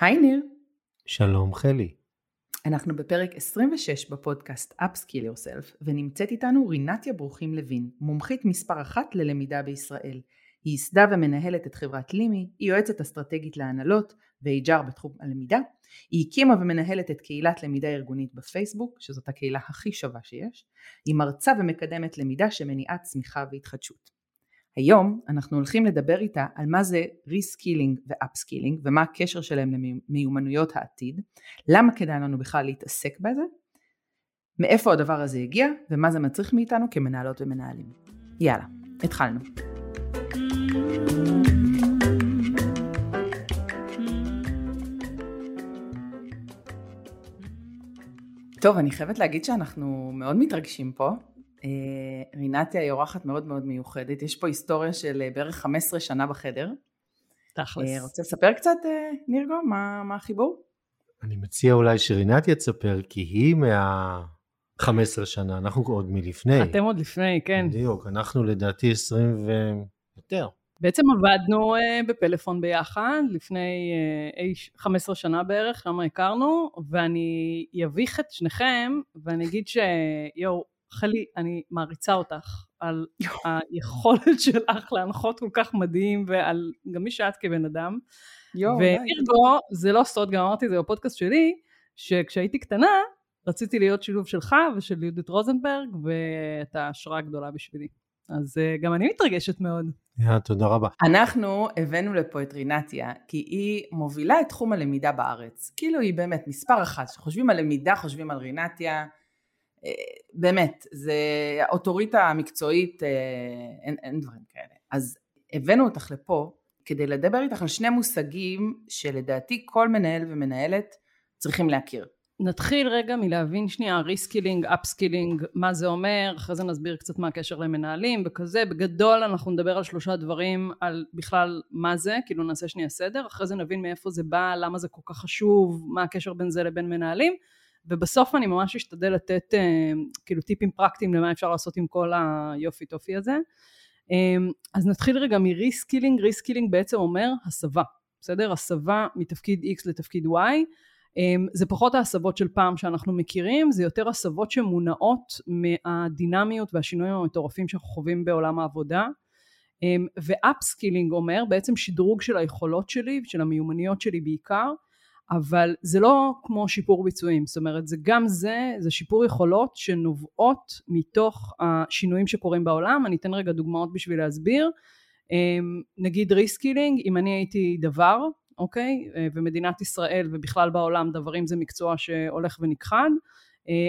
היי ניר. שלום חלי. אנחנו בפרק 26 בפודקאסט Upskill Yourself ונמצאת איתנו רינתיה ברוכים לוין, מומחית מספר אחת ללמידה בישראל. היא ייסדה ומנהלת את חברת לימי, היא יועצת אסטרטגית להנהלות ו-HR בתחום הלמידה. היא הקימה ומנהלת את קהילת למידה ארגונית בפייסבוק, שזאת הקהילה הכי שווה שיש. היא מרצה ומקדמת למידה שמניעה צמיחה והתחדשות. היום אנחנו הולכים לדבר איתה על מה זה reskilling ו upskilling ומה הקשר שלהם למיומנויות העתיד, למה כדאי לנו בכלל להתעסק בזה, מאיפה הדבר הזה הגיע ומה זה מצריך מאיתנו כמנהלות ומנהלים. יאללה, התחלנו. טוב, אני חייבת להגיד שאנחנו מאוד מתרגשים פה. אה, רינתיה היא אורחת מאוד מאוד מיוחדת, יש פה היסטוריה של אה, בערך 15 שנה בחדר. תכלס. אה, רוצה לספר קצת, נירגו, מה, מה החיבור? אני מציע אולי שרינתיה תספר, כי היא מה... 15 שנה, אנחנו עוד מלפני. אתם עוד לפני, כן. בדיוק, אנחנו לדעתי 20 ויותר. בעצם עבדנו uh, בפלאפון ביחד לפני uh, 15 שנה בערך, למה הכרנו, ואני אביך את שניכם, ואני אגיד שיואו, חלי, אני מעריצה אותך על היכולת שלך להנחות כל כך מדהים ועל גם מי שאת כבן אדם. ואירגו, זה לא סוד, גם אמרתי את זה בפודקאסט שלי, שכשהייתי קטנה רציתי להיות שילוב שלך ושל יהודית רוזנברג ואתה השראה גדולה בשבילי. אז uh, גם אני מתרגשת מאוד. Yeah, תודה רבה. אנחנו הבאנו לפה את רינתיה, כי היא מובילה את תחום הלמידה בארץ. כאילו היא באמת מספר אחת, כשחושבים על למידה חושבים על רינתיה, אה, באמת, זה האוטוריטה המקצועית, אה, אין, אין דברים כאלה. אז הבאנו אותך לפה כדי לדבר איתך על שני מושגים שלדעתי כל מנהל ומנהלת צריכים להכיר. נתחיל רגע מלהבין שנייה reskilling, upskilling, מה זה אומר, אחרי זה נסביר קצת מה הקשר למנהלים וכזה, בגדול אנחנו נדבר על שלושה דברים, על בכלל מה זה, כאילו נעשה שנייה סדר, אחרי זה נבין מאיפה זה בא, למה זה כל כך חשוב, מה הקשר בין זה לבין מנהלים, ובסוף אני ממש אשתדל לתת אה, כאילו טיפים פרקטיים למה אפשר לעשות עם כל היופי טופי הזה. אה, אז נתחיל רגע מ reskilling, reskilling בעצם אומר הסבה, בסדר? הסבה מתפקיד X לתפקיד Y. אה, זה פחות ההסבות של פעם שאנחנו מכירים, זה יותר הסבות שמונעות מהדינמיות והשינויים המטורפים שאנחנו חווים בעולם העבודה. ו upskilling אומר בעצם שדרוג של היכולות שלי, של המיומנויות שלי בעיקר, אבל זה לא כמו שיפור ביצועים, זאת אומרת זה גם זה, זה שיפור יכולות שנובעות מתוך השינויים שקורים בעולם, אני אתן רגע דוגמאות בשביל להסביר, אמ, נגיד reskilling, אם אני הייתי דוור, אוקיי, ומדינת ישראל ובכלל בעולם דוורים זה מקצוע שהולך ונכחד,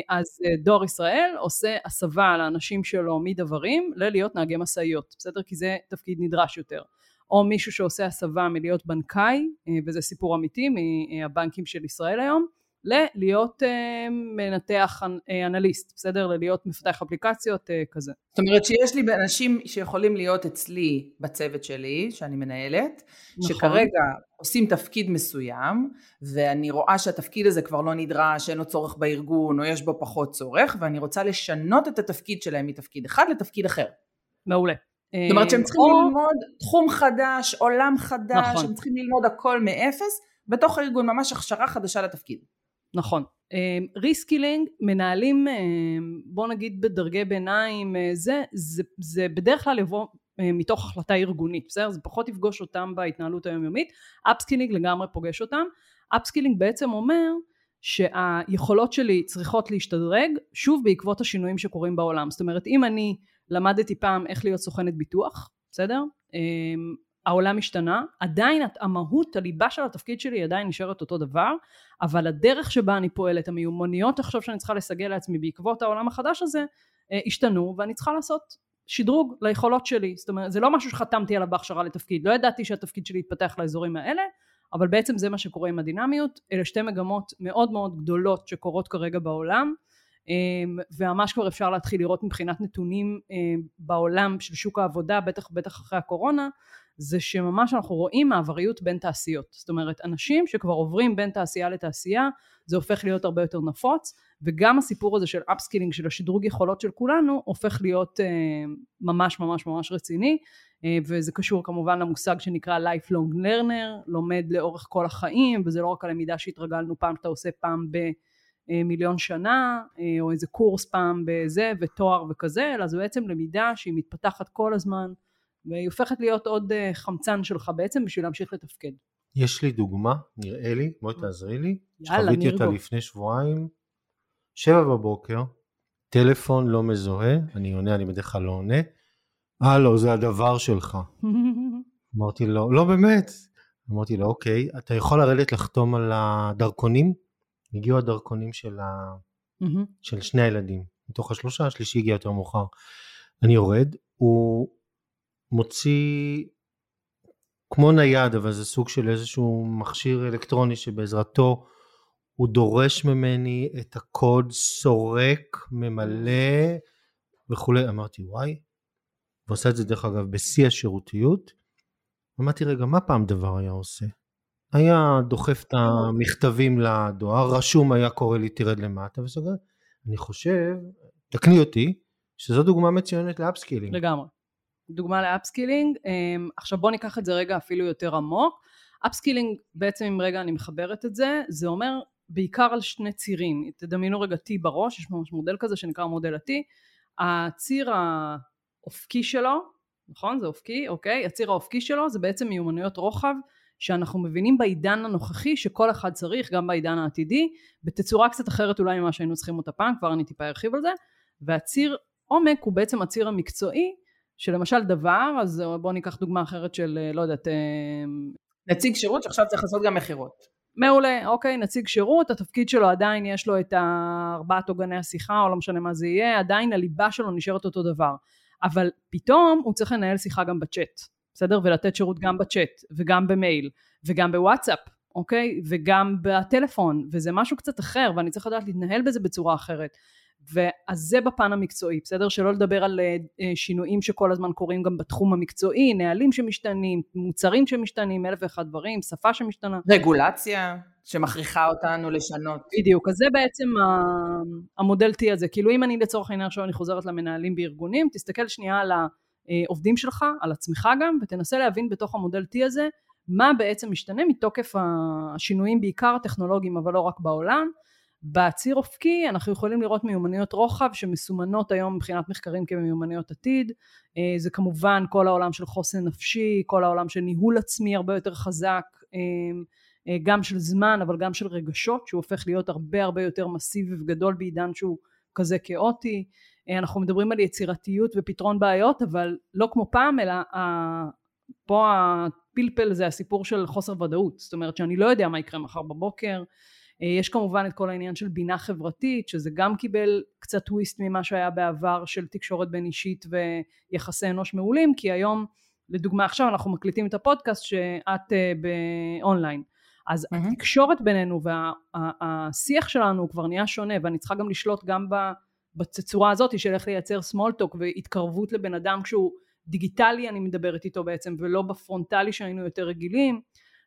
אז דואר ישראל עושה הסבה לאנשים שלו מדוורים ללהיות נהגי משאיות, בסדר? כי זה תפקיד נדרש יותר. או מישהו שעושה הסבה מלהיות בנקאי, אה, וזה סיפור אמיתי מהבנקים של ישראל היום, ללהיות אה, מנתח אה, אנליסט, בסדר? ללהיות מפתח אפליקציות כזה. זאת אומרת שיש לי אנשים שיכולים להיות אצלי בצוות שלי, שאני מנהלת, נכון. שכרגע עושים תפקיד מסוים, ואני רואה שהתפקיד הזה כבר לא נדרש, אין לו צורך בארגון, או יש בו פחות צורך, ואני רוצה לשנות את התפקיד שלהם מתפקיד אחד לתפקיד אחר. מעולה. זאת אומרת שהם צריכים או... ללמוד תחום חדש, עולם חדש, נכון. הם צריכים ללמוד הכל מאפס, בתוך הארגון ממש הכשרה חדשה לתפקיד. נכון. reskilling, אמ, מנהלים, אמ, בוא נגיד בדרגי ביניים, אה, זה, זה, זה בדרך כלל יבוא אה, מתוך החלטה ארגונית, בסדר? זה פחות יפגוש אותם בהתנהלות היומיומית. upskilling לגמרי פוגש אותם. upskilling בעצם אומר שהיכולות שלי צריכות להשתדרג, שוב בעקבות השינויים שקורים בעולם. זאת אומרת, אם אני למדתי פעם איך להיות סוכנת ביטוח, בסדר? אמ, העולם השתנה, עדיין המהות, הליבה של התפקיד שלי עדיין נשארת אותו דבר, אבל הדרך שבה אני פועלת, המיומנויות עכשיו שאני צריכה לסגל לעצמי בעקבות העולם החדש הזה, אה, השתנו, ואני צריכה לעשות שדרוג ליכולות שלי. זאת אומרת, זה לא משהו שחתמתי עליו בהכשרה לתפקיד, לא ידעתי שהתפקיד שלי יתפתח לאזורים האלה, אבל בעצם זה מה שקורה עם הדינמיות, אלה שתי מגמות מאוד מאוד גדולות שקורות כרגע בעולם, וממש כבר אפשר להתחיל לראות מבחינת נתונים אמ, בעולם של שוק העבודה, בטח בטח אחרי הקורונה, זה שממש אנחנו רואים מעבריות בין תעשיות. זאת אומרת, אנשים שכבר עוברים בין תעשייה לתעשייה, זה הופך להיות הרבה יותר נפוץ, וגם הסיפור הזה של upskilling, של השדרוג יכולות של כולנו, הופך להיות אה, ממש ממש ממש רציני. וזה קשור כמובן למושג שנקרא lifelong learner, לומד לאורך כל החיים, וזה לא רק הלמידה שהתרגלנו פעם שאתה עושה פעם במיליון שנה, או איזה קורס פעם בזה, ותואר וכזה, אלא זו בעצם למידה שהיא מתפתחת כל הזמן, והיא הופכת להיות עוד חמצן שלך בעצם בשביל להמשיך לתפקד. יש לי דוגמה, נראה לי, בואי תעזרי לי. יאללה, חוויתי אותה. לפני שבועיים, שבע בבוקר, טלפון לא מזוהה, אני עונה, אני בדרך כלל לא עונה. הלו, זה הדבר שלך. אמרתי לו, לא באמת. אמרתי לו, אוקיי, אתה יכול לרדת לחתום על הדרכונים? הגיעו הדרכונים של, ה... של שני הילדים. מתוך השלושה, השלישי הגיע יותר מאוחר. אני יורד, הוא מוציא כמו נייד, אבל זה סוג של איזשהו מכשיר אלקטרוני שבעזרתו הוא דורש ממני את הקוד, סורק, ממלא וכולי. אמרתי, וואי. ועושה את זה דרך אגב בשיא השירותיות. אמרתי, רגע, מה פעם דוור היה עושה? היה דוחף את המכתבים לדואר, רשום היה קורא לי תרד למטה וסוגר. אני חושב, תקני אותי, שזו דוגמה מצוינת ל upskilling. לגמרי. דוגמה ל upskilling. אמ, עכשיו בוא ניקח את זה רגע אפילו יותר עמוק. upskilling בעצם אם רגע אני מחברת את זה, זה אומר בעיקר על שני צירים. תדמיינו רגע T בראש, יש ממש מודל כזה שנקרא מודל ה-T. הציר האופקי שלו, נכון? זה אופקי, אוקיי? הציר האופקי שלו זה בעצם מיומנויות רוחב שאנחנו מבינים בעידן הנוכחי שכל אחד צריך, גם בעידן העתידי, בתצורה קצת אחרת אולי ממה שהיינו צריכים אותה פעם, כבר אני טיפה ארחיב על זה. והציר עומק הוא בעצם הציר המקצועי שלמשל דבר, אז בואו ניקח דוגמה אחרת של, לא יודעת, אה, נציג שירות שעכשיו צריך לעשות גם מכירות. מעולה, אוקיי, נציג שירות, התפקיד שלו עדיין יש לו את ארבעת עוגני השיחה, או לא משנה מה זה יהיה, עדיין הליבה שלו נשארת אותו דבר. אבל פתאום הוא צריך לנהל שיחה גם בצ'אט, בסדר? ולתת שירות גם בצ'אט, וגם במייל, וגם בוואטסאפ, אוקיי? וגם בטלפון, וזה משהו קצת אחר, ואני צריך לדעת להתנהל בזה בצורה אחרת. ואז זה בפן המקצועי, בסדר? שלא לדבר על uh, שינויים שכל הזמן קורים גם בתחום המקצועי, נהלים שמשתנים, מוצרים שמשתנים, אלף ואחד דברים, שפה שמשתנה. רגולציה שמכריחה אותנו לשנות. בדיוק, אז זה בעצם המודל T הזה. כאילו אם אני לצורך העניין עכשיו אני חוזרת למנהלים בארגונים, תסתכל שנייה על העובדים שלך, על עצמך גם, ותנסה להבין בתוך המודל T הזה, מה בעצם משתנה מתוקף השינויים בעיקר הטכנולוגיים, אבל לא רק בעולם. בציר אופקי אנחנו יכולים לראות מיומנויות רוחב שמסומנות היום מבחינת מחקרים כמיומנויות עתיד זה כמובן כל העולם של חוסן נפשי, כל העולם של ניהול עצמי הרבה יותר חזק גם של זמן אבל גם של רגשות שהוא הופך להיות הרבה הרבה יותר מסיבי וגדול בעידן שהוא כזה כאוטי אנחנו מדברים על יצירתיות ופתרון בעיות אבל לא כמו פעם אלא פה הפלפל זה הסיפור של חוסר ודאות. זאת אומרת שאני לא יודע מה יקרה מחר בבוקר. יש כמובן את כל העניין של בינה חברתית שזה גם קיבל קצת טוויסט ממה שהיה בעבר של תקשורת בין אישית ויחסי אנוש מעולים כי היום לדוגמה עכשיו אנחנו מקליטים את הפודקאסט שאת באונליין. אז mm-hmm. התקשורת בינינו והשיח וה, שלנו כבר נהיה שונה ואני צריכה גם לשלוט גם בצורה הזאת של איך לייצר small talk והתקרבות לבן אדם כשהוא דיגיטלי אני מדברת איתו בעצם ולא בפרונטלי שהיינו יותר רגילים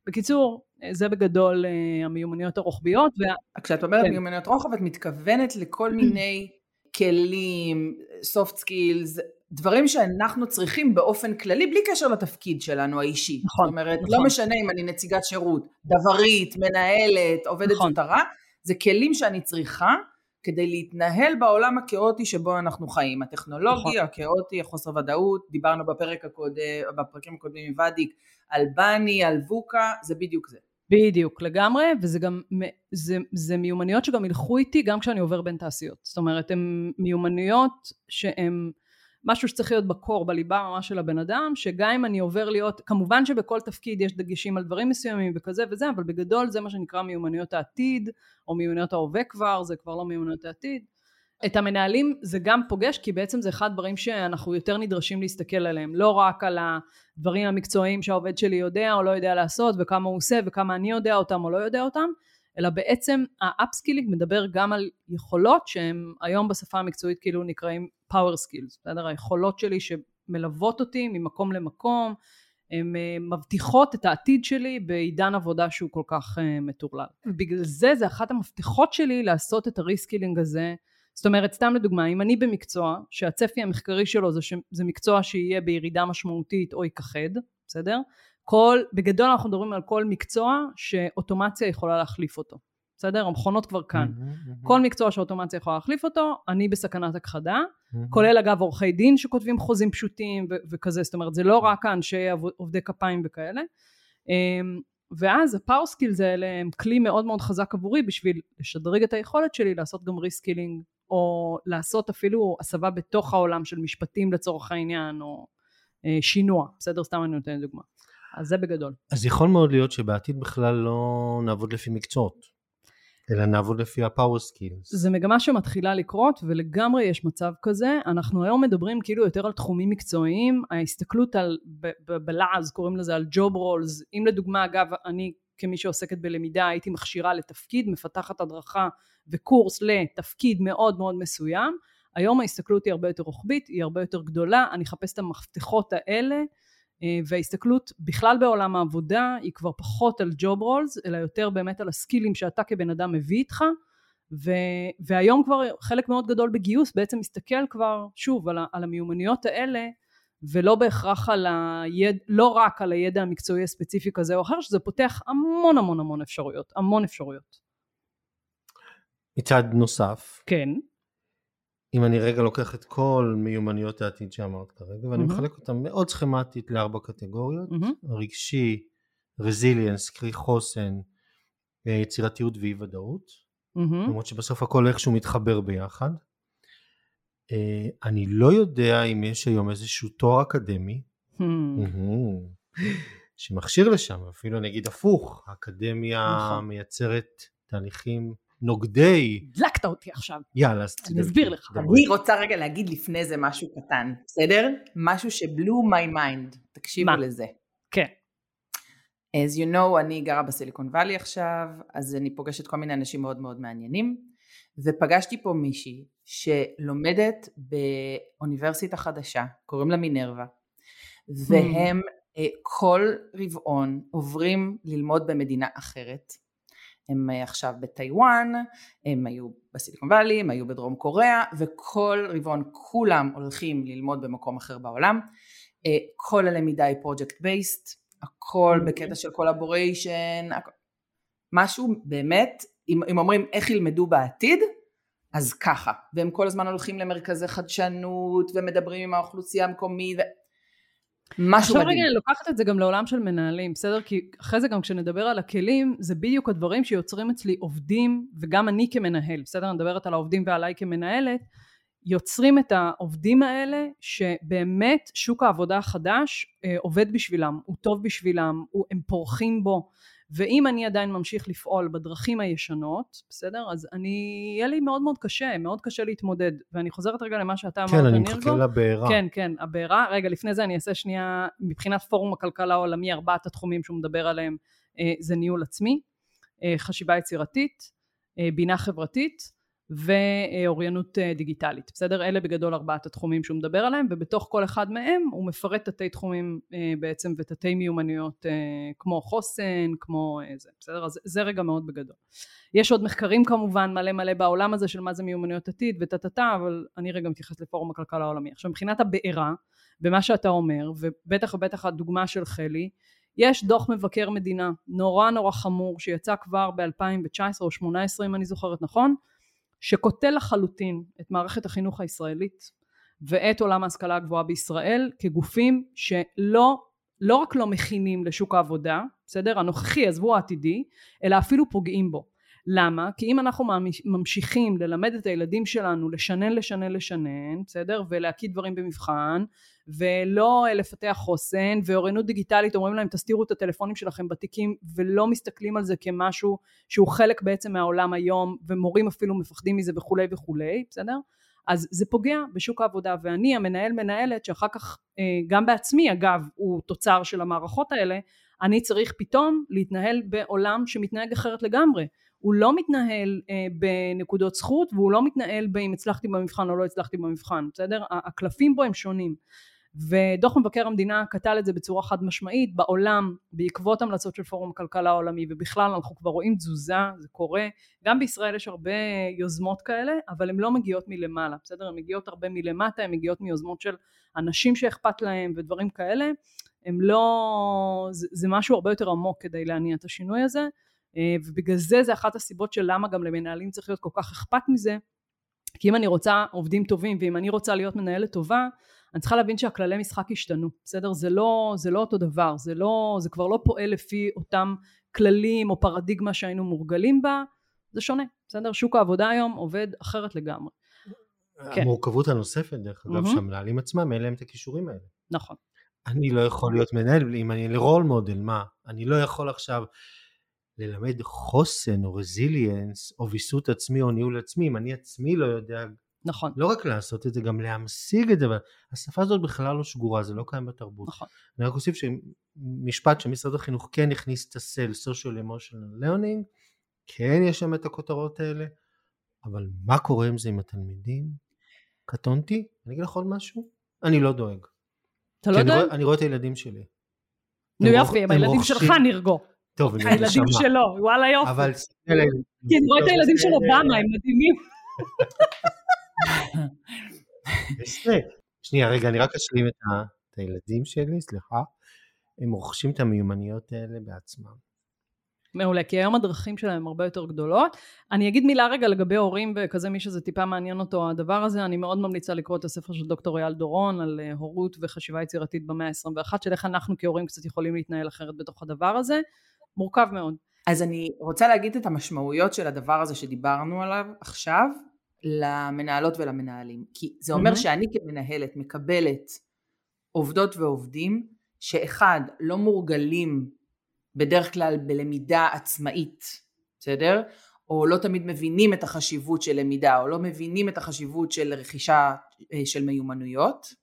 בקיצור, זה בגדול המיומנויות הרוחביות. וה... כשאת אומרת כן. מיומנויות רוחב, את מתכוונת לכל מיני כלים, soft skills, דברים שאנחנו צריכים באופן כללי, בלי קשר לתפקיד שלנו האישי. נכון. זאת אומרת, נכון. לא משנה אם אני נציגת שירות, דברית, מנהלת, עובדת נכון. זוטרה, זה כלים שאני צריכה כדי להתנהל בעולם הכאוטי שבו אנחנו חיים. הטכנולוגי, נכון. הכאוטי, החוסר ודאות, דיברנו בפרק הקודם, בפרקים הקודמים עם ודיק, על בני, על ווקה, זה בדיוק זה. בדיוק, לגמרי, וזה גם, זה, זה מיומנויות שגם ילכו איתי גם כשאני עובר בין תעשיות. זאת אומרת, הן מיומנויות שהן משהו שצריך להיות ב core, בליבה ממש של הבן אדם, שגם אם אני עובר להיות, כמובן שבכל תפקיד יש דגשים על דברים מסוימים וכזה וזה, אבל בגדול זה מה שנקרא מיומנויות העתיד, או מיומנויות ההווה כבר, זה כבר לא מיומנויות העתיד. את המנהלים זה גם פוגש כי בעצם זה אחד הדברים שאנחנו יותר נדרשים להסתכל עליהם לא רק על הדברים המקצועיים שהעובד שלי יודע או לא יודע לעשות וכמה הוא עושה וכמה אני יודע אותם או לא יודע אותם אלא בעצם ה upskilling מדבר גם על יכולות שהם היום בשפה המקצועית כאילו נקראים power skills בסדר היכולות שלי שמלוות אותי ממקום למקום הן מבטיחות את העתיד שלי בעידן עבודה שהוא כל כך מטורלל. בגלל זה זה אחת המפתחות שלי לעשות את ה reskilling הזה זאת אומרת, סתם לדוגמה, אם אני במקצוע שהצפי המחקרי שלו זה שזה מקצוע שיהיה בירידה משמעותית או ייכחד, בסדר? כל, בגדול אנחנו מדברים על כל מקצוע שאוטומציה יכולה להחליף אותו, בסדר? המכונות כבר כאן. כל מקצוע שאוטומציה יכולה להחליף אותו, אני בסכנת הכחדה, כולל אגב עורכי דין שכותבים חוזים פשוטים ו- וכזה, זאת אומרת, זה לא רק האנשי עובדי כפיים וכאלה. אמ, ואז ה power skills האלה הם כלי מאוד מאוד חזק עבורי בשביל לשדרג את היכולת שלי לעשות גם reskilling או לעשות אפילו הסבה בתוך העולם של משפטים לצורך העניין או אה, שינוע בסדר סתם אני נותנת דוגמה אז זה בגדול. אז יכול מאוד להיות שבעתיד בכלל לא נעבוד לפי מקצועות אלא נעבוד לפי ה power skills. זה מגמה שמתחילה לקרות ולגמרי יש מצב כזה. אנחנו היום מדברים כאילו יותר על תחומים מקצועיים, ההסתכלות על, בלעז קוראים לזה על job roles, אם לדוגמה אגב אני כמי שעוסקת בלמידה הייתי מכשירה לתפקיד, מפתחת הדרכה וקורס לתפקיד מאוד מאוד מסוים, היום ההסתכלות היא הרבה יותר רוחבית, היא הרבה יותר גדולה, אני אחפש את המפתחות האלה וההסתכלות בכלל בעולם העבודה היא כבר פחות על job roles אלא יותר באמת על הסקילים שאתה כבן אדם מביא איתך ו, והיום כבר חלק מאוד גדול בגיוס בעצם מסתכל כבר שוב על, על המיומנויות האלה ולא בהכרח על הידע, לא רק על הידע המקצועי הספציפי כזה או אחר שזה פותח המון המון המון אפשרויות המון אפשרויות. מצד נוסף כן אם אני רגע לוקח את כל מיומנויות העתיד שאמרת כרגע ואני mm-hmm. מחלק אותן מאוד סכמטית לארבע קטגוריות mm-hmm. רגשי, רזיליאנס, קרי חוסן, אה, יצירתיות ואי ודאות mm-hmm. למרות שבסוף הכל איכשהו מתחבר ביחד אה, אני לא יודע אם יש היום איזשהו תואר אקדמי mm-hmm. שמכשיר לשם אפילו אני אגיד הפוך האקדמיה נכון. מייצרת תהליכים נוגדי. הדלקת אותי עכשיו. יאללה, אז אני אסביר לך. אני רוצה רגע להגיד לפני זה משהו קטן, בסדר? משהו ש blow me mind, תקשיבו מה? לזה. כן. as you know, אני גרה בסיליקון וואלי עכשיו, אז אני פוגשת כל מיני אנשים מאוד מאוד מעניינים, ופגשתי פה מישהי שלומדת באוניברסיטה חדשה, קוראים לה מינרווה, והם mm. כל רבעון עוברים ללמוד במדינה אחרת, הם אה, עכשיו בטיוואן, הם היו בסיליקון וואלי, הם היו בדרום קוריאה, וכל רבעון כולם הולכים ללמוד במקום אחר בעולם. אה, כל הלמידה היא project based, הכל אוקיי. בקטע של collaboration, משהו באמת, אם, אם אומרים איך ילמדו בעתיד, אז ככה, והם כל הזמן הולכים למרכזי חדשנות ומדברים עם האוכלוסייה המקומית, משהו עכשיו מדהים. רגע אני לוקחת את זה גם לעולם של מנהלים, בסדר? כי אחרי זה גם כשנדבר על הכלים, זה בדיוק הדברים שיוצרים אצלי עובדים, וגם אני כמנהל, בסדר? אני מדברת על העובדים ועליי כמנהלת, יוצרים את העובדים האלה שבאמת שוק העבודה החדש אה, עובד בשבילם, הוא טוב בשבילם, הוא, הם פורחים בו. ואם אני עדיין ממשיך לפעול בדרכים הישנות, בסדר? אז אני, יהיה לי מאוד מאוד קשה, מאוד קשה להתמודד. ואני חוזרת רגע למה שאתה כן, אמרת, כן, אני מחכה לבעירה. כן, כן, הבעירה. רגע, לפני זה אני אעשה שנייה, מבחינת פורום הכלכלה העולמי, ארבעת התחומים שהוא מדבר עליהם, אה, זה ניהול עצמי, אה, חשיבה יצירתית, אה, בינה חברתית, ואוריינות אה, דיגיטלית. בסדר? אלה בגדול ארבעת התחומים שהוא מדבר עליהם ובתוך כל אחד מהם הוא מפרט תתי תחומים אה, בעצם ותתי מיומנויות אה, כמו חוסן כמו זה. בסדר? אז זה רגע מאוד בגדול. יש עוד מחקרים כמובן מלא מלא בעולם הזה של מה זה מיומנויות עתיד וטה טה אבל אני רגע מתייחס לפורום הכלכלה העולמי. עכשיו מבחינת הבעירה במה שאתה אומר ובטח ובטח הדוגמה של חלי יש דוח מבקר מדינה נורא נורא חמור שיצא כבר ב-2019 או 2018 אם אני זוכרת נכון שקוטל לחלוטין את מערכת החינוך הישראלית ואת עולם ההשכלה הגבוהה בישראל כגופים שלא לא רק לא מכינים לשוק העבודה, בסדר? הנוכחי, עזבו העתידי, אלא אפילו פוגעים בו. למה? כי אם אנחנו ממשיכים ללמד את הילדים שלנו לשנן לשנן לשנן, בסדר? ולהקיא דברים במבחן, ולא לפתח חוסן, ואוריינות דיגיטלית אומרים להם תסתירו את הטלפונים שלכם בתיקים, ולא מסתכלים על זה כמשהו שהוא חלק בעצם מהעולם היום, ומורים אפילו מפחדים מזה וכולי וכולי, בסדר? אז זה פוגע בשוק העבודה ואני המנהל מנהלת שאחר כך אה, גם בעצמי אגב הוא תוצר של המערכות האלה אני צריך פתאום להתנהל בעולם שמתנהג אחרת לגמרי הוא לא מתנהל אה, בנקודות זכות והוא לא מתנהל באם הצלחתי במבחן או לא הצלחתי במבחן בסדר? הקלפים בו הם שונים. ודוח מבקר המדינה קטל את זה בצורה חד משמעית בעולם בעקבות המלצות של פורום הכלכלה העולמי ובכלל אנחנו כבר רואים תזוזה זה קורה. גם בישראל יש הרבה יוזמות כאלה אבל הן לא מגיעות מלמעלה בסדר? הן מגיעות הרבה מלמטה הן מגיעות מיוזמות של אנשים שאכפת להם ודברים כאלה. הם לא זה, זה משהו הרבה יותר עמוק כדי להניע את השינוי הזה ובגלל זה זה אחת הסיבות של למה גם למנהלים צריך להיות כל כך אכפת מזה. כי אם אני רוצה עובדים טובים ואם אני רוצה להיות מנהלת טובה אני צריכה להבין שהכללי משחק השתנו בסדר? זה לא זה לא אותו דבר זה לא זה כבר לא פועל לפי אותם כללים או פרדיגמה שהיינו מורגלים בה זה שונה בסדר? שוק העבודה היום עובד אחרת לגמרי. כן. המורכבות הנוספת דרך אגב mm-hmm. שהמנהלים עצמם אין להם את הכישורים האלה. נכון. אני לא יכול להיות מנהל אם אני לרול מודל מה? אני לא יכול עכשיו ללמד חוסן או רזיליאנס או ויסות עצמי או ניהול עצמי אם אני עצמי לא יודע נכון. לא רק לעשות את זה, גם להמשיג את זה, השפה הזאת בכלל לא שגורה, זה לא קיים בתרבות. נכון. אני רק אוסיף שמשפט שמשרד החינוך כן הכניס את הסל, social emotional learning, כן יש שם את הכותרות האלה, אבל מה קורה עם זה עם התלמידים? קטונתי, אני אגיד לך עוד משהו, אני לא דואג. אתה לא דואג? אני רואה, אני רואה את הילדים שלי. נו יופי, הם הילדים שלך נרגו. טוב, הילדים שלו, וואלה יופי. אבל... כי אני רואה את הילדים של אובמה, הם מדהימים. שנייה, רגע, אני רק אשלים את הילדים שלי, סליחה. הם רוכשים את המיומנויות האלה בעצמם. מעולה, כי היום הדרכים שלהם הרבה יותר גדולות. אני אגיד מילה רגע לגבי הורים וכזה מי שזה טיפה מעניין אותו הדבר הזה, אני מאוד ממליצה לקרוא את הספר של דוקטור אייל דורון על אה, הורות וחשיבה יצירתית במאה ה-21, של איך אנחנו כהורים קצת יכולים להתנהל אחרת בתוך הדבר הזה. מורכב מאוד. אז אני רוצה להגיד את המשמעויות של הדבר הזה שדיברנו עליו עכשיו, למנהלות ולמנהלים. כי זה אומר mm-hmm. שאני כמנהלת מקבלת עובדות ועובדים שאחד, לא מורגלים בדרך כלל בלמידה עצמאית, בסדר? או לא תמיד מבינים את החשיבות של למידה, או לא מבינים את החשיבות של רכישה אה, של מיומנויות.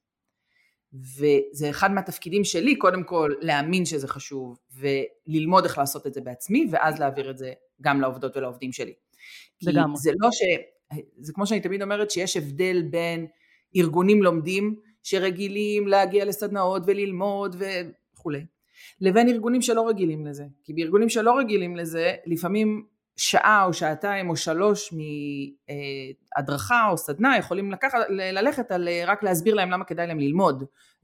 וזה אחד מהתפקידים שלי, קודם כל להאמין שזה חשוב, וללמוד איך לעשות את זה בעצמי, ואז להעביר את זה גם לעובדות ולעובדים שלי. לגמרי. זה לא ש... זה כמו שאני תמיד אומרת שיש הבדל בין ארגונים לומדים שרגילים להגיע לסדנאות וללמוד וכולי, לבין ארגונים שלא רגילים לזה. כי בארגונים שלא רגילים לזה, לפעמים שעה או שעתיים או שלוש מהדרכה או סדנה יכולים לקחת, ללכת על רק להסביר להם למה כדאי להם ללמוד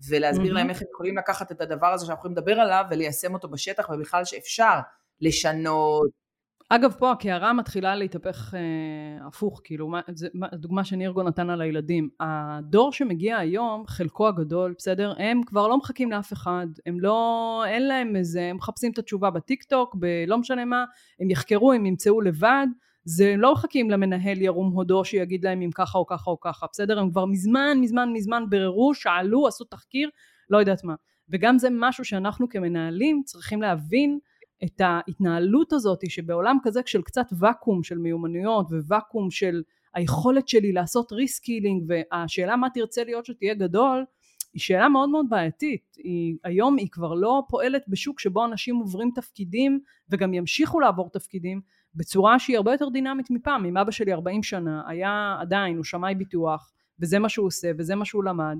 ולהסביר mm-hmm. להם איך הם יכולים לקחת את הדבר הזה שאנחנו יכולים לדבר עליו וליישם אותו בשטח ובכלל שאפשר לשנות אגב פה הקערה מתחילה להתהפך אה, הפוך כאילו מה, זה, מה, דוגמה שנירגו נתן על הילדים. הדור שמגיע היום חלקו הגדול בסדר? הם כבר לא מחכים לאף אחד הם לא אין להם איזה הם מחפשים את התשובה בטיק טוק בלא משנה מה הם יחקרו הם ימצאו לבד. זה לא מחכים למנהל ירום הודו שיגיד להם אם ככה או ככה או ככה בסדר? הם כבר מזמן מזמן מזמן בררו שאלו עשו תחקיר לא יודעת מה. וגם זה משהו שאנחנו כמנהלים צריכים להבין את ההתנהלות הזאת שבעולם כזה של קצת ואקום של מיומנויות וואקום של היכולת שלי לעשות reskilling והשאלה מה תרצה להיות שתהיה גדול היא שאלה מאוד מאוד בעייתית. היא, היום היא כבר לא פועלת בשוק שבו אנשים עוברים תפקידים וגם ימשיכו לעבור תפקידים בצורה שהיא הרבה יותר דינמית מפעם. אם אבא שלי 40 שנה היה עדיין הוא שמאי ביטוח וזה מה שהוא עושה וזה מה שהוא למד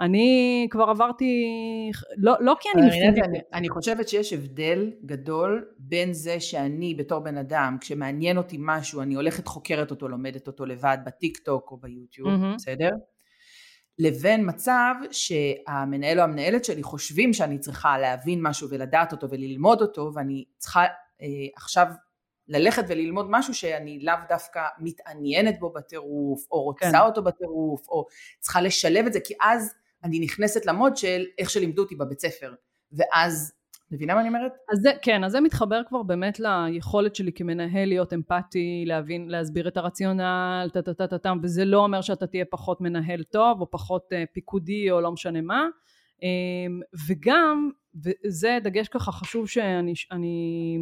אני כבר עברתי, לא, לא כי אני מפונקת. אני, אני חושבת שיש הבדל גדול בין זה שאני בתור בן אדם, כשמעניין אותי משהו, אני הולכת חוקרת אותו, לומדת אותו לבד בטיק טוק או ביוטיוב, mm-hmm. בסדר? לבין מצב שהמנהל או המנהלת שלי חושבים שאני צריכה להבין משהו ולדעת אותו וללמוד אותו, ואני צריכה אה, עכשיו ללכת וללמוד משהו שאני לאו דווקא מתעניינת בו בטירוף, או רוצה כן. אותו בטירוף, או צריכה לשלב את זה, כי אז אני נכנסת למוד של איך שלימדו אותי בבית ספר, ואז, מבינה מה אני אומרת? אז זה, כן, אז זה מתחבר כבר באמת ליכולת שלי כמנהל להיות אמפתי, להבין, להסביר את הרציונל, טה-טה-טה-טם, וזה לא אומר שאתה תהיה פחות מנהל טוב, או פחות uh, פיקודי, או לא משנה מה. Um, וגם, וזה דגש ככה חשוב שאני אני,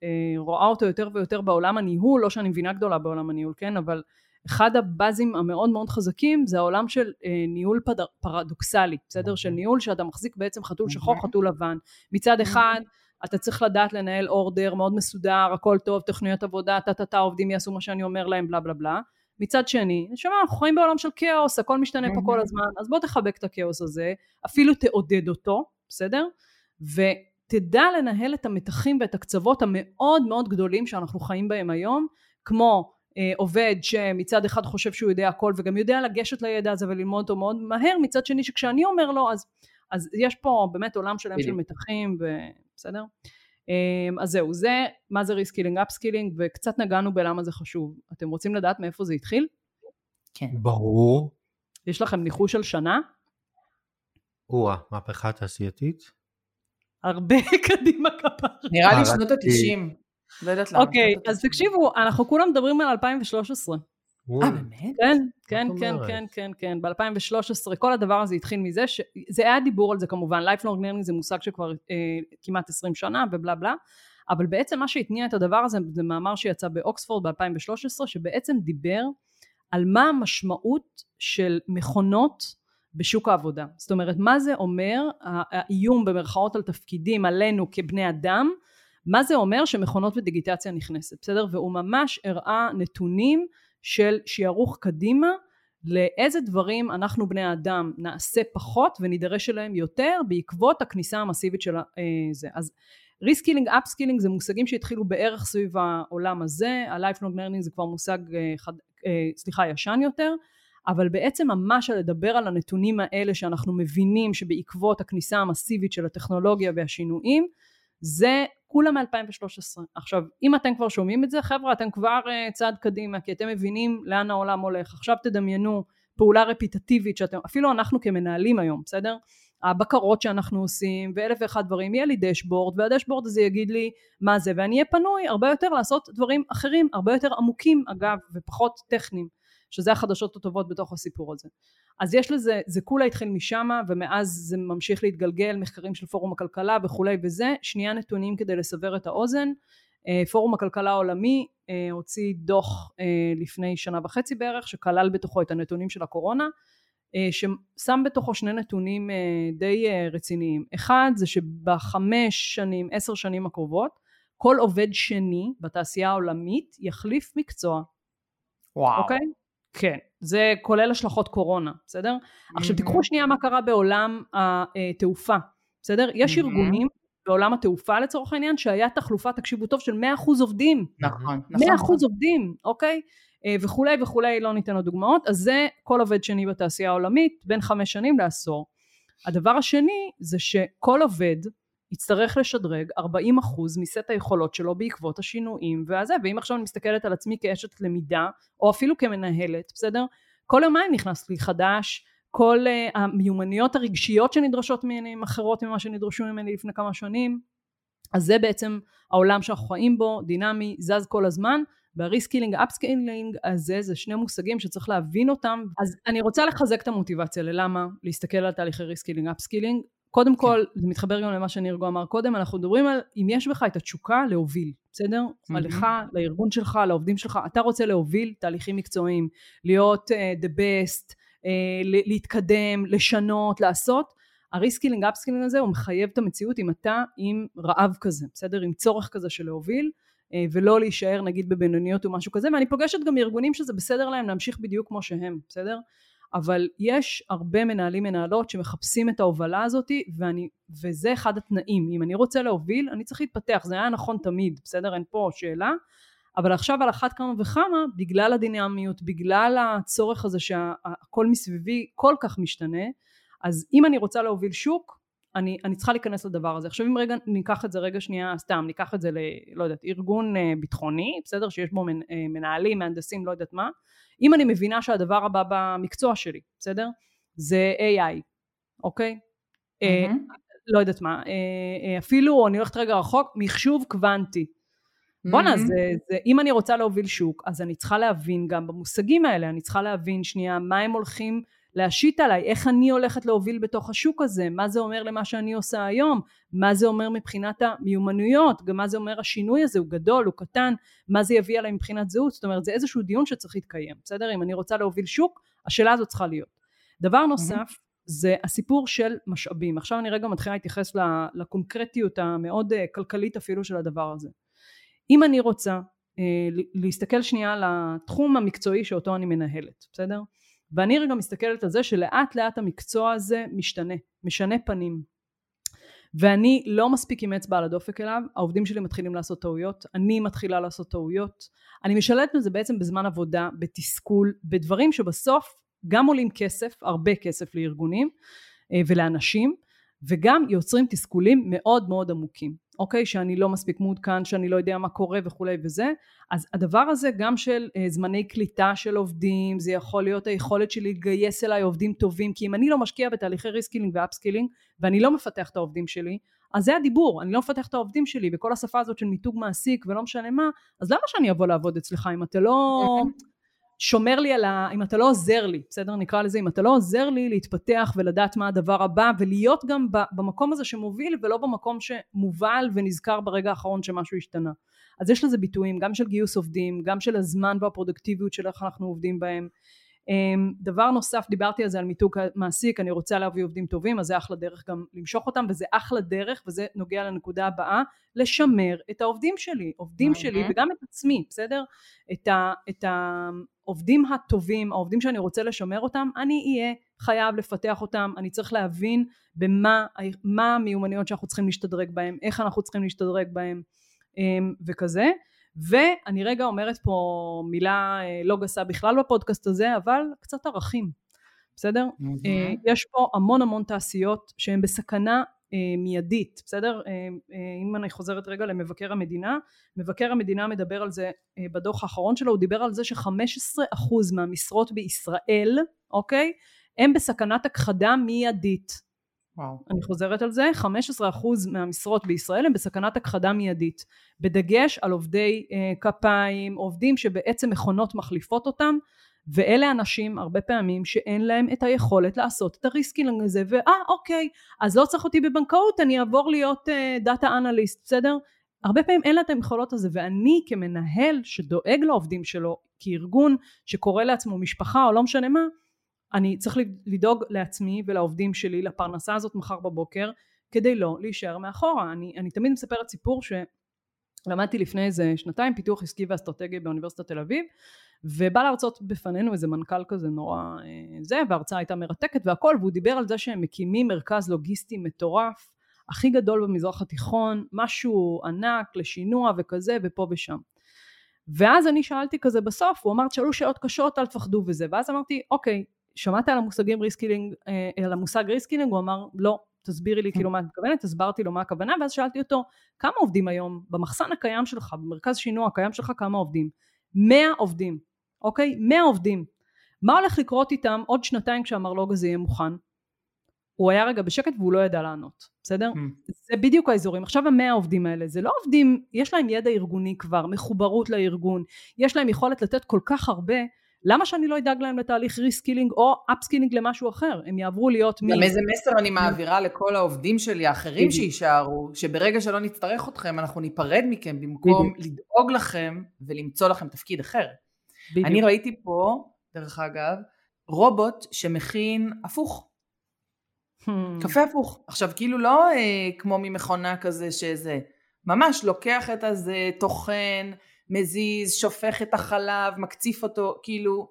uh, רואה אותו יותר ויותר בעולם הניהול, לא שאני מבינה גדולה בעולם הניהול, כן, אבל אחד הבאזים המאוד מאוד חזקים זה העולם של אה, ניהול פד... פרדוקסלי, בסדר? של אוקיי. ניהול שאתה מחזיק בעצם חתול שחור, אוקיי. חתול לבן. מצד אוקיי. אחד אתה צריך לדעת לנהל אורדר מאוד מסודר, הכל טוב, תוכניות עבודה, טה טה טה, עובדים יעשו מה שאני אומר להם, בלה בלה בלה. מצד שני, נשמע, אנחנו חיים בעולם של כאוס, הכל משתנה פה כל הזמן, אז בוא תחבק את הכאוס הזה, אפילו תעודד אותו, בסדר? ותדע לנהל את המתחים ואת הקצוות המאוד מאוד גדולים שאנחנו חיים בהם היום, כמו עובד שמצד אחד חושב שהוא יודע הכל וגם יודע לגשת לידע הזה וללמוד אותו מאוד מהר, מצד שני שכשאני אומר לו אז, אז יש פה באמת עולם שלם של מתחים, בסדר? אמ, אז זהו, זה מה זה reskilling, upskilling, וקצת נגענו בלמה זה חשוב. אתם רוצים לדעת מאיפה זה התחיל? כן. ברור. יש לכם ניחוש של שנה? או-אה, מהפכה תעשייתית? הרבה קדימה כפר. נראה לי שנות ה-90. לא יודעת למה. אוקיי, אז תקשיבו, אנחנו כולם מדברים על 2013. אה, באמת? כן, כן, כן, כן, כן, כן, ב-2013 כל הדבר הזה התחיל מזה, זה היה דיבור על זה כמובן, lifelong learning זה מושג שכבר אה, כמעט 20 שנה ובלה בלה, אבל בעצם מה שהתניע את הדבר הזה זה מאמר שיצא באוקספורד ב-2013, שבעצם דיבר על מה המשמעות של מכונות בשוק העבודה. זאת אומרת, מה זה אומר האיום במרכאות על תפקידים עלינו כבני אדם, מה זה אומר שמכונות ודיגיטציה נכנסת, בסדר? והוא ממש הראה נתונים של שיערוך קדימה לאיזה דברים אנחנו בני האדם נעשה פחות ונידרש אליהם יותר בעקבות הכניסה המסיבית של אה, זה. אז reskilling, upskilling זה מושגים שהתחילו בערך סביב העולם הזה, ה-lifelong learning זה כבר מושג, אה, חד, אה, סליחה, ישן יותר, אבל בעצם ממש לדבר על הנתונים האלה שאנחנו מבינים שבעקבות הכניסה המסיבית של הטכנולוגיה והשינויים, זה כולה מ-2013. עכשיו, אם אתם כבר שומעים את זה, חבר'ה, אתם כבר uh, צעד קדימה, כי אתם מבינים לאן העולם הולך. עכשיו תדמיינו פעולה רפיטטיבית שאתם, אפילו אנחנו כמנהלים היום, בסדר? הבקרות שאנחנו עושים ואלף ואחד דברים, יהיה לי דשבורד והדשבורד הזה יגיד לי מה זה ואני אהיה פנוי הרבה יותר לעשות דברים אחרים, הרבה יותר עמוקים אגב ופחות טכניים, שזה החדשות הטובות בתוך הסיפור הזה. אז יש לזה, זה כולה התחיל משם ומאז זה ממשיך להתגלגל, מחקרים של פורום הכלכלה וכולי וזה, שנייה נתונים כדי לסבר את האוזן, אה, פורום הכלכלה העולמי אה, הוציא דוח אה, לפני שנה וחצי בערך שכלל בתוכו את הנתונים של הקורונה ששם בתוכו שני נתונים די רציניים. אחד זה שבחמש שנים עשר שנים הקרובות כל עובד שני בתעשייה העולמית יחליף מקצוע. וואו. אוקיי? כן, זה כולל השלכות קורונה, בסדר? Mm-hmm. עכשיו תיקחו שנייה מה קרה בעולם התעופה, בסדר? יש mm-hmm. ארגונים בעולם התעופה לצורך העניין שהיה תחלופה, תקשיבו טוב, של 100% עובדים. נכון, נכון. 100% נכון. עובדים, אוקיי? אה, וכולי וכולי, לא ניתן עוד דוגמאות, אז זה כל עובד שני בתעשייה העולמית בין חמש שנים לעשור. הדבר השני זה שכל עובד יצטרך לשדרג 40% מסט היכולות שלו בעקבות השינויים והזה ואם עכשיו אני מסתכלת על עצמי כאשת למידה או אפילו כמנהלת בסדר? כל יומיים נכנס לי חדש? כל uh, המיומנויות הרגשיות שנדרשות ממני הן אחרות ממה שנדרשו ממני לפני כמה שנים? אז זה בעצם העולם שאנחנו חיים בו דינמי זז כל הזמן וה reskilling upskilling הזה זה שני מושגים שצריך להבין אותם. אז אני רוצה לחזק את המוטיבציה ללמה? להסתכל על תהליכי reskilling upskilling קודם כן. כל, זה מתחבר גם למה שנירגו אמר קודם, אנחנו מדברים על אם יש בך את התשוקה להוביל, בסדר? Mm-hmm. עליך, לארגון שלך, לעובדים שלך, אתה רוצה להוביל תהליכים מקצועיים, להיות uh, the best, uh, להתקדם, לשנות, לעשות, ה reskilling upskilling הזה הוא מחייב את המציאות אם אתה עם רעב כזה, בסדר? עם צורך כזה של להוביל. אה, ולא להישאר נגיד בבינוניות או משהו כזה ואני פוגשת גם ארגונים שזה בסדר להם להמשיך בדיוק כמו שהם בסדר אבל יש הרבה מנהלים מנהלות שמחפשים את ההובלה הזאת ואני, וזה אחד התנאים. אם אני רוצה להוביל אני צריך להתפתח. זה היה נכון תמיד בסדר? אין פה שאלה. אבל עכשיו על אחת כמה וכמה בגלל הדינמיות בגלל הצורך הזה שהכל מסביבי כל כך משתנה אז אם אני רוצה להוביל שוק אני, אני צריכה להיכנס לדבר הזה. עכשיו אם רגע ניקח את זה רגע שנייה סתם ניקח את זה ל... לא יודעת ארגון אה, ביטחוני בסדר? שיש בו אה, מנהלים מהנדסים לא יודעת מה אם אני מבינה שהדבר הבא במקצוע שלי, בסדר? זה AI, אוקיי? Mm-hmm. לא יודעת מה, אה, אה, אפילו אני הולכת רגע רחוק, מחשוב קוונטי. בואנה, mm-hmm. זה, זה, אם אני רוצה להוביל שוק, אז אני צריכה להבין גם במושגים האלה, אני צריכה להבין שנייה מה הם הולכים להשית עליי, איך אני הולכת להוביל בתוך השוק הזה, מה זה אומר למה שאני עושה היום, מה זה אומר מבחינת המיומנויות, גם מה זה אומר השינוי הזה, הוא גדול, הוא קטן, מה זה יביא עליי מבחינת זהות, זאת אומרת זה איזשהו דיון שצריך להתקיים, בסדר? אם אני רוצה להוביל שוק, השאלה הזאת צריכה להיות. דבר נוסף, mm-hmm. זה הסיפור של משאבים. עכשיו אני רגע מתחילה להתייחס לקונקרטיות המאוד אה, כלכלית אפילו של הדבר הזה. אם אני רוצה להסתכל שנייה על התחום המקצועי שאותו אני מנהלת, בסדר? ואני רגע מסתכלת על זה שלאט לאט המקצוע הזה משתנה, משנה פנים. ואני לא מספיק עם אצבע על הדופק אליו, העובדים שלי מתחילים לעשות טעויות, אני מתחילה לעשות טעויות, אני משלטת בזה בעצם בזמן עבודה, בתסכול, בדברים שבסוף גם עולים כסף, הרבה כסף לארגונים אה, ולאנשים, וגם יוצרים תסכולים מאוד מאוד עמוקים, אוקיי? שאני לא מספיק מעודכן, שאני לא יודע מה קורה וכולי וזה, אז הדבר הזה גם של אה, זמני קליטה של עובדים, זה יכול להיות היכולת שלי להתגייס אליי עובדים טובים, כי אם אני לא משקיע בתהליכי reskilling ו upskilling, ואני לא מפתח את העובדים שלי, אז זה הדיבור, אני לא מפתח את העובדים שלי, וכל השפה הזאת של מיתוג מעסיק ולא משנה מה, אז למה שאני אבוא לעבוד אצלך אם אתה לא... שומר לי על ה... אם אתה לא עוזר לי, בסדר? נקרא לזה, אם אתה לא עוזר לי להתפתח ולדעת מה הדבר הבא ולהיות גם במקום הזה שמוביל ולא במקום שמובל ונזכר ברגע האחרון שמשהו השתנה. אז יש לזה ביטויים גם של גיוס עובדים, גם של הזמן והפרודקטיביות של איך אנחנו עובדים בהם. אמ, דבר נוסף, דיברתי על זה על מיתוג מעסיק, אני רוצה להביא עובדים טובים, אז זה אחלה דרך גם למשוך אותם, וזה אחלה דרך, וזה נוגע לנקודה הבאה, לשמר את העובדים שלי, עובדים שלי וגם את עצמי, בסדר? את, ה, את העובדים הטובים, העובדים שאני רוצה לשמר אותם, אני אהיה חייב לפתח אותם, אני צריך להבין במה מה המיומנויות שאנחנו צריכים להשתדרג בהם, איך אנחנו צריכים להשתדרג בהם אמ, וכזה. ואני רגע אומרת פה מילה אה, לא גסה בכלל בפודקאסט הזה, אבל קצת ערכים, בסדר? Mm-hmm. יש פה המון המון תעשיות שהן בסכנה אה, מיידית, בסדר? אם אני חוזרת רגע למבקר המדינה, מבקר המדינה מדבר על זה בדוח האחרון שלו, הוא דיבר על זה ש-15% מהמשרות בישראל, אוקיי? הם בסכנת הכחדה מיידית. וואו. אני חוזרת על זה, 15% מהמשרות בישראל הם בסכנת הכחדה מיידית, בדגש על עובדי אה, כפיים, עובדים שבעצם מכונות מחליפות אותם, ואלה אנשים הרבה פעמים שאין להם את היכולת לעשות את הריסקינג הזה, ואה אוקיי, אז לא צריך אותי בבנקאות, אני אעבור להיות דאטה uh, אנליסט, בסדר? הרבה פעמים אין לה את היכולות הזה, ואני כמנהל שדואג לעובדים שלו, כארגון שקורא לעצמו משפחה או לא משנה מה, אני צריך לדאוג לעצמי ולעובדים שלי לפרנסה הזאת מחר בבוקר כדי לא להישאר מאחורה. אני, אני תמיד מספרת סיפור שלמדתי לפני איזה שנתיים פיתוח עסקי ואסטרטגי באוניברסיטת תל אביב ובא להרצות בפנינו איזה מנכ"ל כזה נורא אה, זה וההרצאה הייתה מרתקת והכל והוא דיבר על זה שהם מקימים מרכז לוגיסטי מטורף הכי גדול במזרח התיכון משהו ענק לשינוע וכזה ופה ושם. ואז אני שאלתי כזה בסוף הוא אמר תשאלו שאלות קשות אל תפחדו וזה. ואז אמרתי אוקיי שמעת על המושגים reskilling, אה, על המושג reskilling? הוא אמר לא, תסבירי לי כאילו מה את מתכוונת, הסברתי לו מה הכוונה ואז שאלתי אותו כמה עובדים היום במחסן הקיים שלך, במרכז שינוע הקיים שלך כמה עובדים? 100 עובדים, אוקיי? 100 עובדים. מה הולך לקרות איתם עוד שנתיים כשהמרלוג הזה יהיה מוכן? הוא היה רגע בשקט והוא לא ידע לענות, בסדר? Mm. זה בדיוק האזורים. עכשיו המאה העובדים האלה, זה לא עובדים, יש להם ידע ארגוני כבר, מחוברות לארגון, יש להם יכולת לתת כל כך הרבה, למה שאני לא אדאג להם לתהליך reskilling או upskilling למשהו אחר? הם יעברו להיות מי... גם איזה מסר אני מעבירה לכל העובדים שלי, האחרים שיישארו, שברגע שלא נצטרך אתכם, אנחנו ניפרד מכם במקום לדאוג לכם ולמצוא לכם תפקיד אחר. אני ראיתי פה, דרך אגב, רובוט שמכין הפוך. Hmm. קפה הפוך. עכשיו, כאילו לא אה, כמו ממכונה כזה שזה, ממש לוקח את הזה, טוחן, מזיז, שופך את החלב, מקציף אותו, כאילו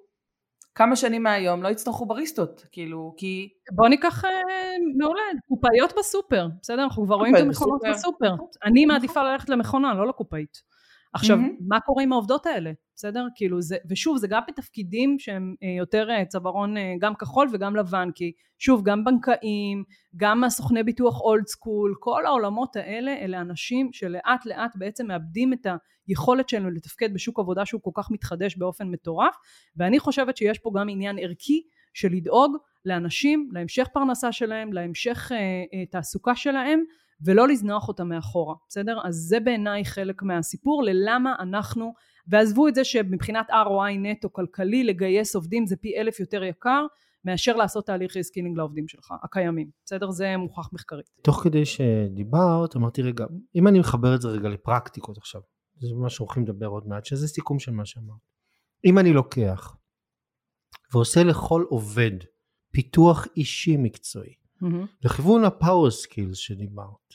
כמה שנים מהיום לא יצטרכו בריסטות, כאילו, כי... בוא ניקח אה, מעולה, קופאיות בסופר, בסדר? אנחנו כבר רואים את המכונות בסופר. אני נכון. מעדיפה ללכת למכונה, לא לקופאית. עכשיו, mm-hmm. מה קורה עם העובדות האלה? בסדר? כאילו זה, ושוב, זה גם בתפקידים שהם אה, יותר אה, צווארון אה, גם כחול וגם לבן, כי שוב, גם בנקאים, גם הסוכני ביטוח אולד סקול, כל העולמות האלה, אלה אנשים שלאט לאט בעצם מאבדים את היכולת שלנו לתפקד בשוק עבודה שהוא כל כך מתחדש באופן מטורף, ואני חושבת שיש פה גם עניין ערכי של לדאוג לאנשים, להמשך פרנסה שלהם, להמשך אה, אה, תעסוקה שלהם, ולא לזנוח אותה מאחורה, בסדר? אז זה בעיניי חלק מהסיפור ללמה אנחנו, ועזבו את זה שמבחינת ROI נטו כלכלי לגייס עובדים זה פי אלף יותר יקר מאשר לעשות תהליך reskilling לעובדים שלך, הקיימים, בסדר? זה מוכח מחקרית. תוך כדי שדיברת אמרתי רגע, אם אני מחבר את זה רגע לפרקטיקות עכשיו, זה מה שהולכים לדבר עוד מעט, שזה סיכום של מה שאמרת. אם אני לוקח ועושה לכל עובד פיתוח אישי מקצועי, mm-hmm. לכיוון ה power skills שדיברת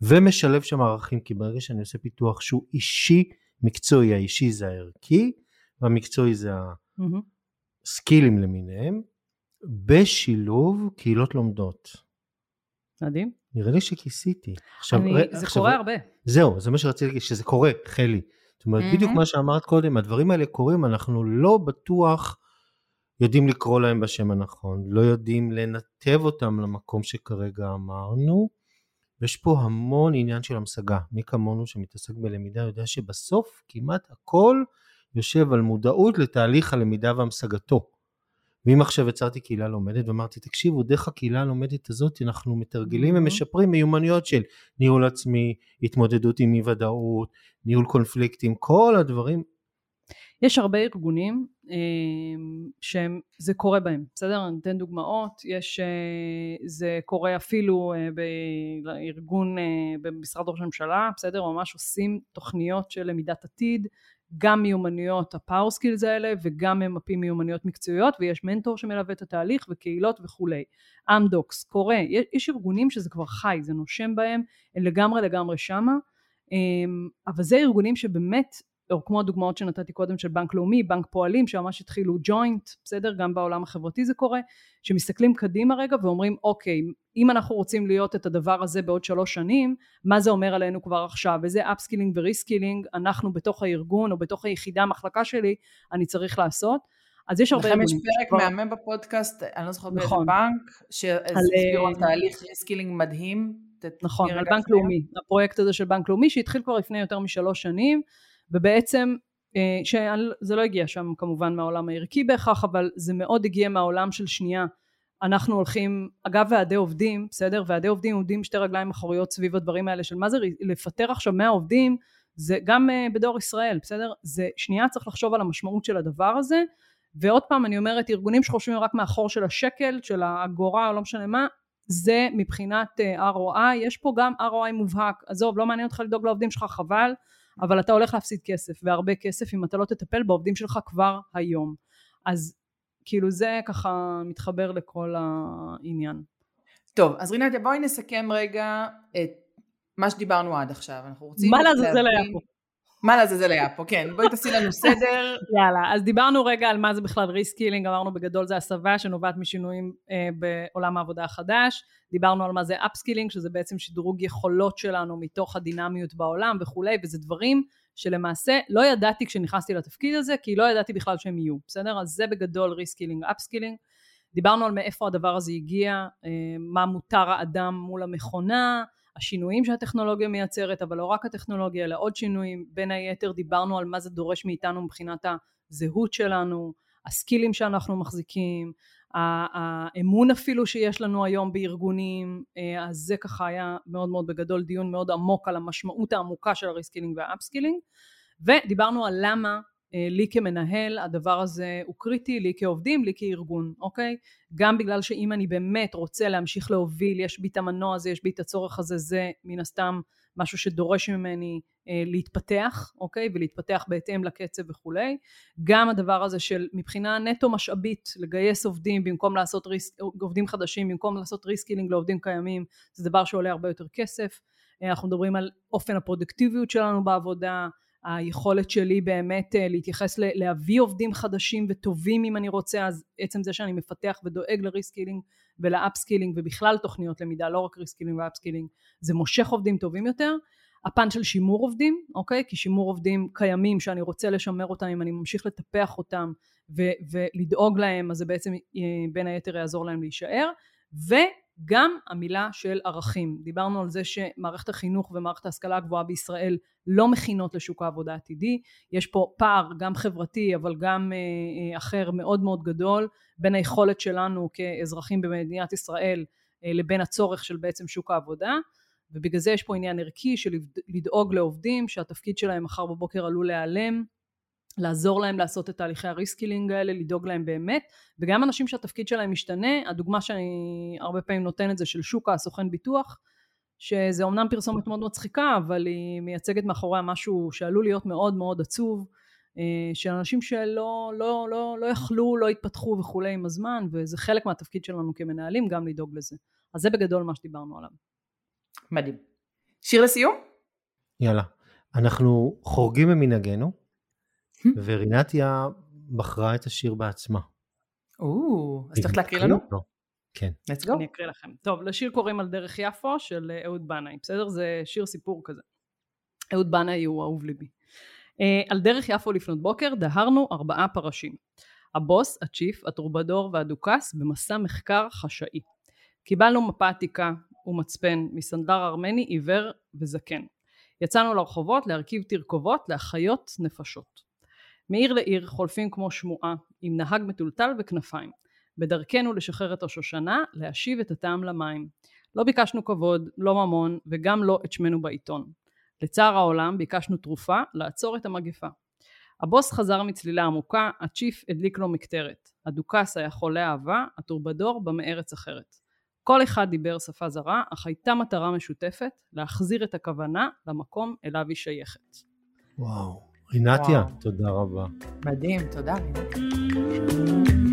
ומשלב שם ערכים כי ברגע שאני עושה פיתוח שהוא אישי המקצועי האישי זה הערכי, והמקצועי זה מהמם. ה skillים למיניהם, בשילוב קהילות לומדות. מדהים. נראה לי שכיסיתי. עכשיו, אני- ר- זה עכשיו, קורה הרבה. זהו, זה מה שרציתי להגיד, שזה קורה, חלי. זאת אומרת, מהמם. בדיוק מה שאמרת קודם, הדברים האלה קורים, אנחנו לא בטוח יודעים לקרוא להם בשם הנכון, לא יודעים לנתב אותם למקום שכרגע אמרנו, ויש פה המון עניין של המשגה. מי כמונו שמתעסק בלמידה יודע שבסוף כמעט הכל יושב על מודעות לתהליך הלמידה והמשגתו. ואם עכשיו יצרתי קהילה לומדת ואמרתי תקשיבו דרך הקהילה הלומדת הזאת אנחנו מתרגלים Mhm. ומשפרים מיומנויות של ניהול עצמי, התמודדות עם אי ודאות, ניהול קונפליקטים, כל הדברים יש הרבה ארגונים אה, שהם, זה קורה בהם, בסדר? אני אתן דוגמאות, יש, אה, זה קורה אפילו אה, בארגון, אה, במשרד ראש הממשלה, בסדר? ממש עושים תוכניות של למידת עתיד, גם מיומנויות ה power skills האלה וגם ממפים מיומנויות מקצועיות ויש מנטור שמלווה את התהליך וקהילות וכולי. אמדוקס, קורה, יש, יש ארגונים שזה כבר חי, זה נושם בהם, הם לגמרי לגמרי שמה, אה, אבל זה ארגונים שבאמת או כמו הדוגמאות שנתתי קודם של בנק לאומי, בנק פועלים שממש התחילו ג'וינט, בסדר? גם בעולם החברתי זה קורה, שמסתכלים קדימה רגע ואומרים אוקיי, אם אנחנו רוצים להיות את הדבר הזה בעוד שלוש שנים, מה זה אומר עלינו כבר עכשיו? איזה upskilling ו reskilling אנחנו בתוך הארגון או בתוך היחידה, המחלקה שלי, אני צריך לעשות. אז יש הרבה לכם יש. פרק שכבר- מהמם בפודקאסט, אני לא זוכרת באיזה נכון. בנק, שהסבירו על, תהליך reskilling מדהים. נכון, על בנק. לאומי, הפרויקט הזה של בנק לאומי שהתחיל כבר לפני יותר משלוש שנים ובעצם אה, שזה לא הגיע שם כמובן מהעולם הערכי בהכרח אבל זה מאוד הגיע מהעולם של שנייה. אנחנו הולכים אגב ועדי עובדים בסדר? ועדי עובדים עומדים שתי רגליים אחוריות סביב הדברים האלה של מה זה לפטר עכשיו 100 עובדים זה גם אה, בדור ישראל בסדר? זה שנייה צריך לחשוב על המשמעות של הדבר הזה. ועוד פעם אני אומרת ארגונים שחושבים רק מהחור של השקל של האגורה או לא משנה מה זה מבחינת אה, ROI, יש פה גם ROI מובהק, עזוב לא מעניין אותך לדאוג לעובדים שלך חבל, אבל אתה הולך להפסיד כסף והרבה כסף אם אתה לא תטפל בעובדים שלך כבר היום. אז כאילו זה ככה מתחבר לכל העניין. טוב, אז רינתיה בואי נסכם רגע את מה שדיברנו עד עכשיו. אנחנו רוצים מה לעזאזל היה פה? מה לעזאזל היה פה, כן. בואי תעשי לנו סדר. יאללה, אז דיברנו רגע על מה זה בכלל reskilling, אמרנו בגדול זה הסבה שנובעת משינויים אה, בעולם העבודה החדש, דיברנו על מה זה upskilling, שזה בעצם שדרוג יכולות שלנו מתוך הדינמיות בעולם וכולי, וזה דברים שלמעשה לא ידעתי כשנכנסתי לתפקיד הזה, כי לא ידעתי בכלל שהם יהיו, בסדר? אז זה בגדול reskilling, upskilling. דיברנו על מאיפה הדבר הזה הגיע, אה, מה מותר האדם מול המכונה, השינויים שהטכנולוגיה מייצרת, אבל לא רק הטכנולוגיה, אלא עוד שינויים. בין היתר דיברנו על מה זה דורש מאיתנו מבחינת הזהות שלנו, הסקילים שאנחנו מחזיקים, האמון אפילו שיש לנו היום בארגונים, אה, אז זה ככה היה מאוד מאוד בגדול דיון מאוד עמוק על המשמעות העמוקה של ה reskilling וה upskilling, ודיברנו על למה לי כמנהל הדבר הזה הוא קריטי, לי כעובדים, לי כארגון, אוקיי? גם בגלל שאם אני באמת רוצה להמשיך להוביל, יש בי את המנוע הזה, יש בי את הצורך הזה, זה מן הסתם משהו שדורש ממני אה, להתפתח, אוקיי? ולהתפתח בהתאם לקצב וכולי. גם הדבר הזה של מבחינה נטו משאבית, לגייס עובדים במקום לעשות ריס, עובדים חדשים, במקום לעשות reskilling לעובדים קיימים, זה דבר שעולה הרבה יותר כסף. אה, אנחנו מדברים על אופן הפרודקטיביות שלנו בעבודה, היכולת שלי באמת אה, להתייחס להביא עובדים חדשים וטובים אם אני רוצה אז עצם זה שאני מפתח ודואג ל reskilling ול upskilling ובכלל תוכניות למידה לא רק reskilling ו upskilling זה מושך עובדים טובים יותר. הפן של שימור עובדים אוקיי? כי שימור עובדים קיימים שאני רוצה לשמר אותם אם אני ממשיך לטפח אותם ו- ולדאוג להם אז זה בעצם אה, בין היתר יעזור להם להישאר וגם המילה של ערכים. דיברנו על זה שמערכת החינוך ומערכת ההשכלה הגבוהה בישראל לא מכינות לשוק העבודה העתידי יש פה פער גם חברתי אבל גם אה, אה, אחר מאוד מאוד גדול בין היכולת שלנו כאזרחים במדינת ישראל אה, לבין הצורך של בעצם שוק העבודה. ובגלל זה יש פה עניין ערכי של לדאוג לעובדים שהתפקיד שלהם מחר בבוקר עלול להיעלם לעזור להם לעשות את תהליכי ה reskilling האלה, לדאוג להם באמת, וגם אנשים שהתפקיד שלהם משתנה, הדוגמה שאני הרבה פעמים נותנת זה של שוקה, הסוכן ביטוח, שזה אומנם פרסומת מאוד מצחיקה, אבל היא מייצגת מאחוריה משהו שעלול להיות מאוד מאוד עצוב, של אנשים שלא לא, לא, לא יכלו, לא התפתחו וכולי עם הזמן, וזה חלק מהתפקיד שלנו כמנהלים גם לדאוג לזה. אז זה בגדול מה שדיברנו עליו. מדהים. שיר לסיום? יאללה. אנחנו חורגים ממנהגנו, ורינתיה בחרה את השיר בעצמה. או, אז צריך להקריא לנו? כן. let's go. אני אקריא לכם. טוב, לשיר קוראים על דרך יפו של אה, אהוד בנאי, בסדר? זה שיר סיפור כזה. אהוד בנאי הוא אהוב ליבי. אה, על דרך יפו לפנות בוקר דהרנו ארבעה פרשים. הבוס, הצ'יף, הטרובדור והדוכס במסע מחקר חשאי. קיבלנו מפה עתיקה ומצפן מסנדלר ארמני עיוור וזקן. יצאנו לרחובות להרכיב תרכובות להחיות נפשות. מעיר לעיר חולפים כמו שמועה עם נהג מטולטל וכנפיים. בדרכנו לשחרר את השושנה, להשיב את הטעם למים. לא ביקשנו כבוד, לא ממון, וגם לא את שמנו בעיתון. לצער העולם ביקשנו תרופה לעצור את המגפה. הבוס חזר מצלילה עמוקה, הצ'יף הדליק לו מקטרת. הדוכס היה חולה אהבה, הטורבדור בא מארץ אחרת. כל אחד דיבר שפה זרה, אך הייתה מטרה משותפת, להחזיר את הכוונה למקום אליו היא שייכת. וואו. רינתיה. תודה רבה. מדהים, תודה. רינת.